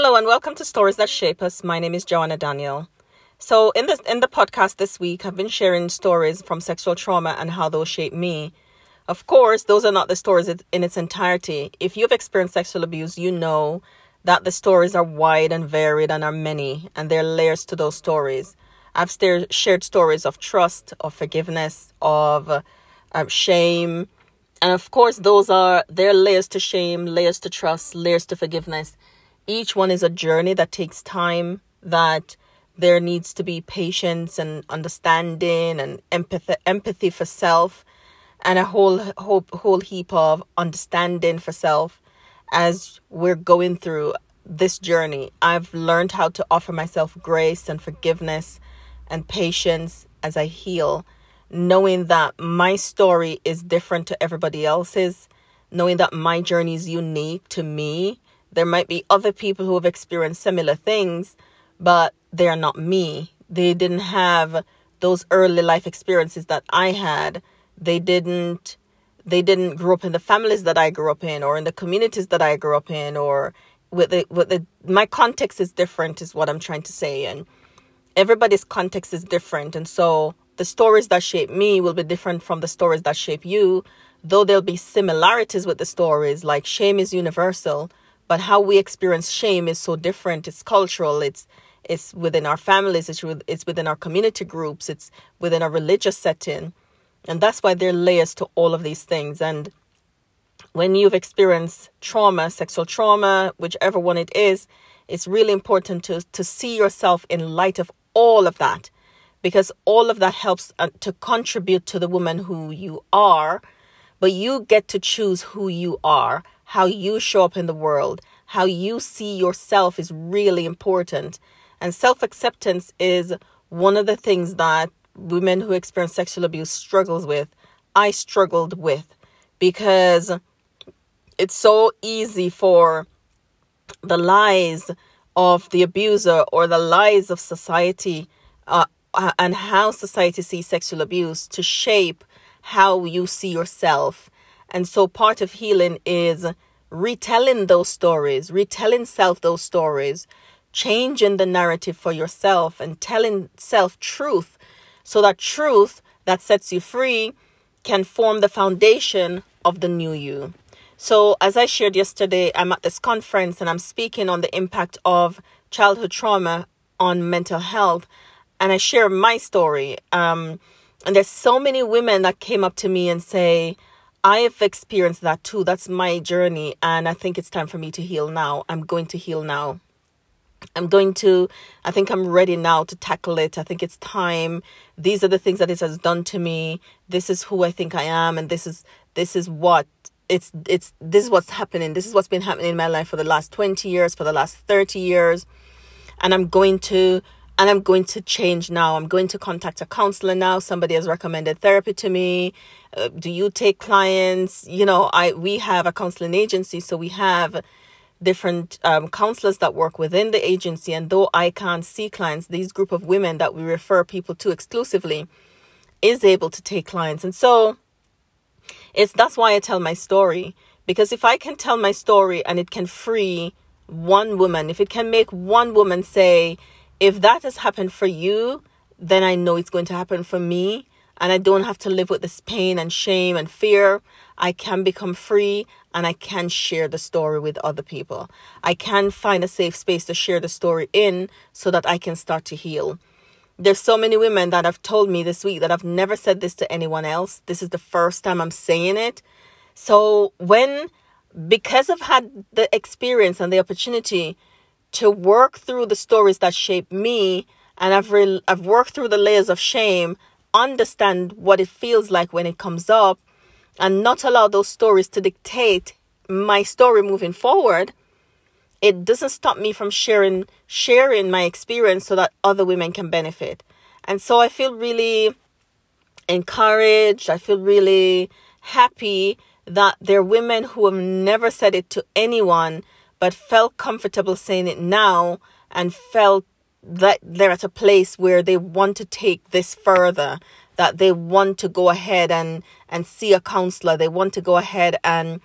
Hello and welcome to Stories That Shape Us. My name is Joanna Daniel. So in the in the podcast this week, I've been sharing stories from sexual trauma and how those shape me. Of course, those are not the stories in its entirety. If you've experienced sexual abuse, you know that the stories are wide and varied and are many, and there are layers to those stories. I've shared stories of trust, of forgiveness, of uh, shame, and of course, those are there are layers to shame, layers to trust, layers to forgiveness. Each one is a journey that takes time. That there needs to be patience and understanding and empathy, empathy for self, and a whole whole whole heap of understanding for self as we're going through this journey. I've learned how to offer myself grace and forgiveness and patience as I heal, knowing that my story is different to everybody else's, knowing that my journey is unique to me. There might be other people who have experienced similar things, but they are not me. They didn't have those early life experiences that I had. They didn't they didn't grow up in the families that I grew up in or in the communities that I grew up in or with the with the my context is different is what I'm trying to say and everybody's context is different and so the stories that shape me will be different from the stories that shape you though there'll be similarities with the stories like shame is universal but how we experience shame is so different. It's cultural. It's it's within our families. It's, it's within our community groups. It's within a religious setting. And that's why there are layers to all of these things. And when you've experienced trauma, sexual trauma, whichever one it is, it's really important to, to see yourself in light of all of that. Because all of that helps uh, to contribute to the woman who you are. But you get to choose who you are, how you show up in the world, how you see yourself is really important. And self acceptance is one of the things that women who experience sexual abuse struggles with. I struggled with because it's so easy for the lies of the abuser or the lies of society uh, uh, and how society sees sexual abuse to shape how you see yourself. And so part of healing is retelling those stories, retelling self those stories, changing the narrative for yourself and telling self truth so that truth that sets you free can form the foundation of the new you. So, as I shared yesterday, I'm at this conference and I'm speaking on the impact of childhood trauma on mental health. And I share my story. Um, and there's so many women that came up to me and say, I have experienced that too. That's my journey. And I think it's time for me to heal now. I'm going to heal now. I'm going to, I think I'm ready now to tackle it. I think it's time. These are the things that it has done to me. This is who I think I am. And this is, this is what it's it's this is what's happening this is what's been happening in my life for the last 20 years for the last 30 years and i'm going to and i'm going to change now. I'm going to contact a counselor now. Somebody has recommended therapy to me. Uh, do you take clients? You know i we have a counseling agency so we have different um, counselors that work within the agency. And though i can't see clients these group of women that we refer people to exclusively is able to take clients. And so it's that's why I tell my story. Because if I can tell my story and it can free one woman, if it can make one woman say, if that has happened for you, then I know it's going to happen for me and I don't have to live with this pain and shame and fear. I can become free and I can share the story with other people. I can find a safe space to share the story in so that I can start to heal. There's so many women that have told me this week that I've never said this to anyone else. This is the first time I'm saying it. So when because I've had the experience and the opportunity to work through the stories that shape me and I've re- I've worked through the layers of shame, understand what it feels like when it comes up and not allow those stories to dictate my story moving forward it doesn't stop me from sharing sharing my experience so that other women can benefit. And so I feel really encouraged. I feel really happy that there are women who have never said it to anyone but felt comfortable saying it now and felt that they're at a place where they want to take this further that they want to go ahead and and see a counselor they want to go ahead and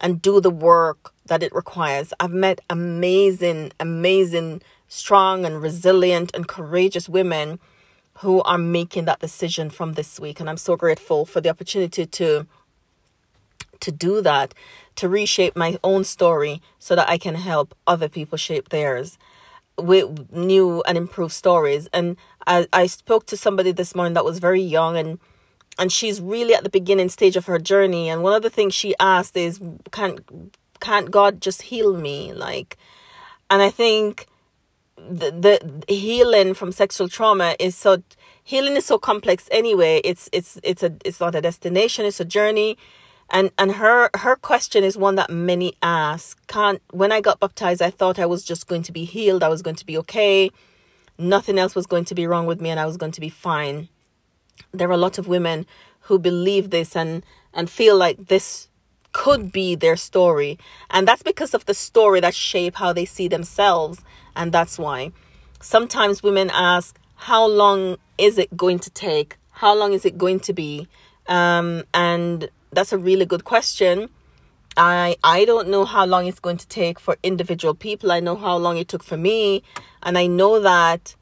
and do the work that it requires. I've met amazing, amazing, strong and resilient and courageous women who are making that decision from this week. And I'm so grateful for the opportunity to to do that, to reshape my own story so that I can help other people shape theirs with new and improved stories. And I, I spoke to somebody this morning that was very young and and she's really at the beginning stage of her journey. And one of the things she asked is, "Can't can't God just heal me?" Like, and I think the, the healing from sexual trauma is so healing is so complex anyway it's it's it's a it's not a destination it's a journey and and her her question is one that many ask. Can't when i got baptized i thought i was just going to be healed. I was going to be okay. Nothing else was going to be wrong with me and i was going to be fine. There are a lot of women who believe this and and feel like this could be their story. And that's because of the story that shape how they see themselves. And that's why. Sometimes women ask how long is it going to take? How long is it going to be? Um, and that's a really good question. I i don't know how long it's going to take for individual people. I know how long it took for me. And i know that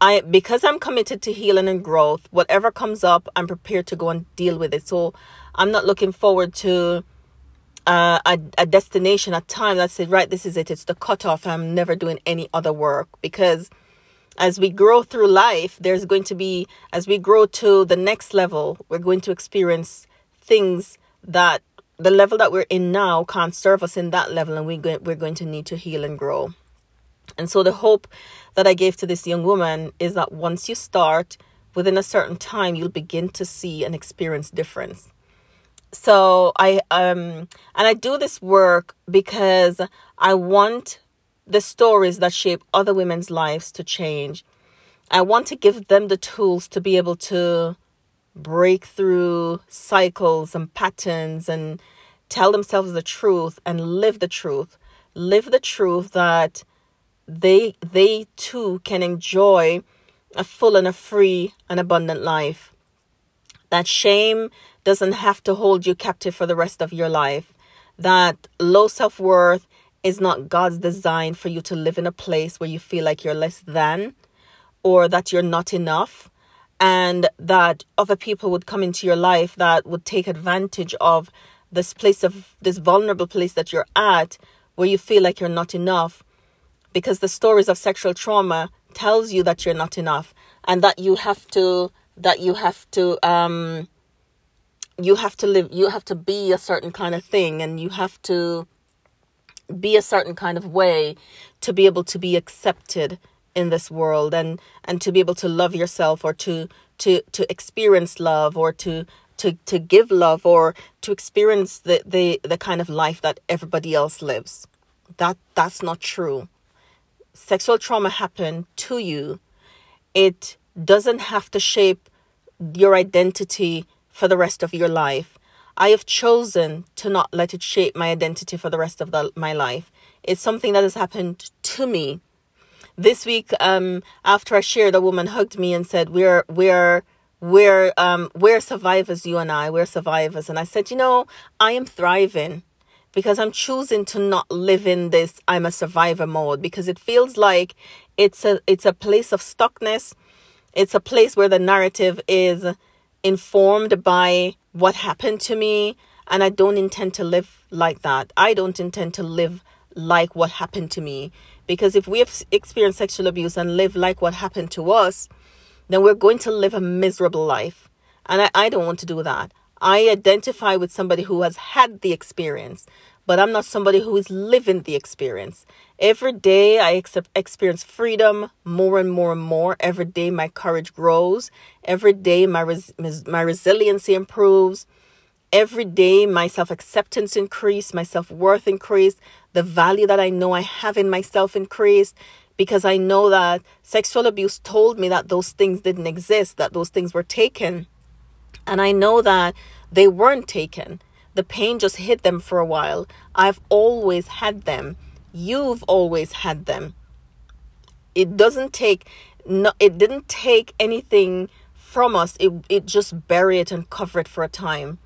i because i'm committed to healing and growth whatever comes up i'm prepared to go and deal with it. So i'm not looking forward to uh, a, a destination, a time that said, right, this is it, it's the cutoff. I'm never doing any other work. Because as we grow through life, there's going to be, as we grow to the next level, we're going to experience things that the level that we're in now can't serve us in that level, and we go, we're going to need to heal and grow. And so, the hope that I gave to this young woman is that once you start, within a certain time, you'll begin to see and experience difference so I um and I do this work because I want the stories that shape other women's lives to change. I want to give them the tools to be able to break through cycles and patterns and tell themselves the truth and live the truth. Live the truth that they they too can enjoy a full and a free and abundant life. That shame doesn't have to hold you captive for the rest of your life. That low self worth is not God's design for you to live in a place where you feel like you're less than or that you're not enough and that other people would come into your life that would take advantage of this place of this vulnerable place that you're at where you feel like you're not enough. Because the stories of sexual trauma tells you that you're not enough and that you have to that you have to um you have to live you have to be a certain kind of thing and you have to be a certain kind of way to be able to be accepted in this world and and to be able to love yourself or to to to experience love or to to to give love or to experience the the the kind of life that everybody else lives that that's not true sexual trauma happened to you it doesn't have to shape your identity for the rest of your life. I have chosen to not let it shape my identity for the rest of the, my life. It's something that has happened to me. This week, um, after I shared, a woman hugged me and said, "We're we're we're um we're survivors, you and I. We're survivors." And I said, "You know, I am thriving." because I'm choosing to not live in this I'm a survivor mode because it feels like it's a it's a place of stuckness. It's a place where the narrative is informed by what happened to me and I don't intend to live like that. I don't intend to live like what happened to me because if we have experienced sexual abuse and live like what happened to us, then we're going to live a miserable life. And I, I don't want to do that. I identify with somebody who has had the experience but I'm not somebody who is living the experience. Every day I ex- experience freedom more and more and more. Every day my courage grows. Every day my res- my resiliency improves. Every day my self-acceptance increase, my self-worth increase, the value that I know I have in myself increased because I know that sexual abuse told me that those things didn't exist, that those things were taken. And I know that they weren't taken the pain just hit them for a while. I've always had them. You've always had them. It doesn't take no it didn't take anything from us. It it just bury it and cover it for a time.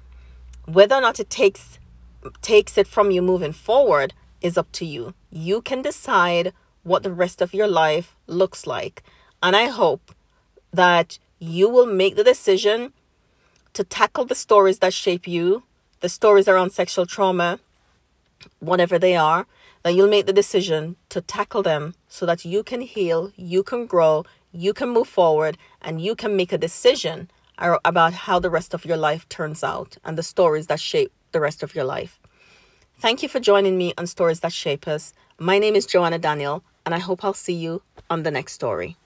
Whether or not it takes takes it from you moving forward is up to you. You can decide what the rest of your life looks like. And I hope that you will make the decision to tackle the stories that shape you, the stories around sexual trauma, whatever they are, that you'll make the decision to tackle them so that you can heal, you can grow, you can move forward, and you can make a decision about how the rest of your life turns out and the stories that shape the rest of your life. Thank you for joining me on Stories That Shape Us. My name is Joanna Daniel, and I hope I'll see you on the next story.